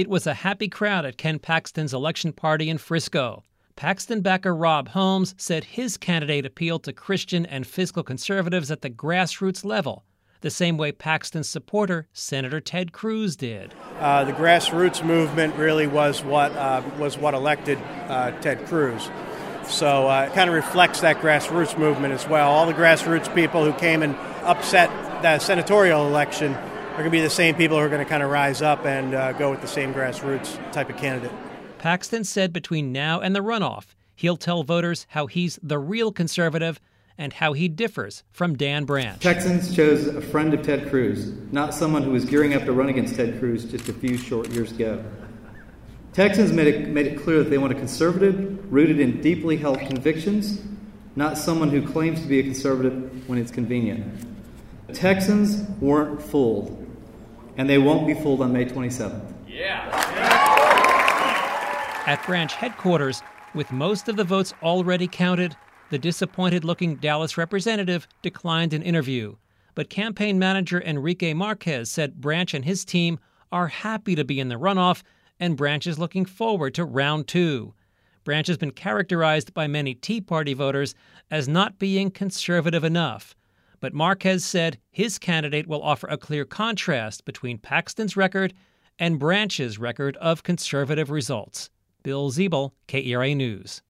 It was a happy crowd at Ken Paxton's election party in Frisco. Paxton backer Rob Holmes said his candidate appealed to Christian and fiscal conservatives at the grassroots level, the same way Paxton's supporter, Senator Ted Cruz, did. Uh, the grassroots movement really was what uh, was what elected uh, Ted Cruz. So uh, it kind of reflects that grassroots movement as well. All the grassroots people who came and upset the senatorial election are going to be the same people who are going to kind of rise up and uh, go with the same grassroots type of candidate. Paxton said between now and the runoff, he'll tell voters how he's the real conservative and how he differs from Dan Branch. Texans chose a friend of Ted Cruz, not someone who was gearing up to run against Ted Cruz just a few short years ago. Texans made it, made it clear that they want a conservative rooted in deeply held convictions, not someone who claims to be a conservative when it's convenient. Texans weren't fooled, and they won't be fooled on May 27th. Yeah. At branch headquarters, with most of the votes already counted, the disappointed looking Dallas representative declined an interview. But campaign manager Enrique Marquez said Branch and his team are happy to be in the runoff and Branch is looking forward to round two. Branch has been characterized by many Tea Party voters as not being conservative enough. But Marquez said his candidate will offer a clear contrast between Paxton's record and Branch's record of conservative results. Bill Zeeble, KERA News.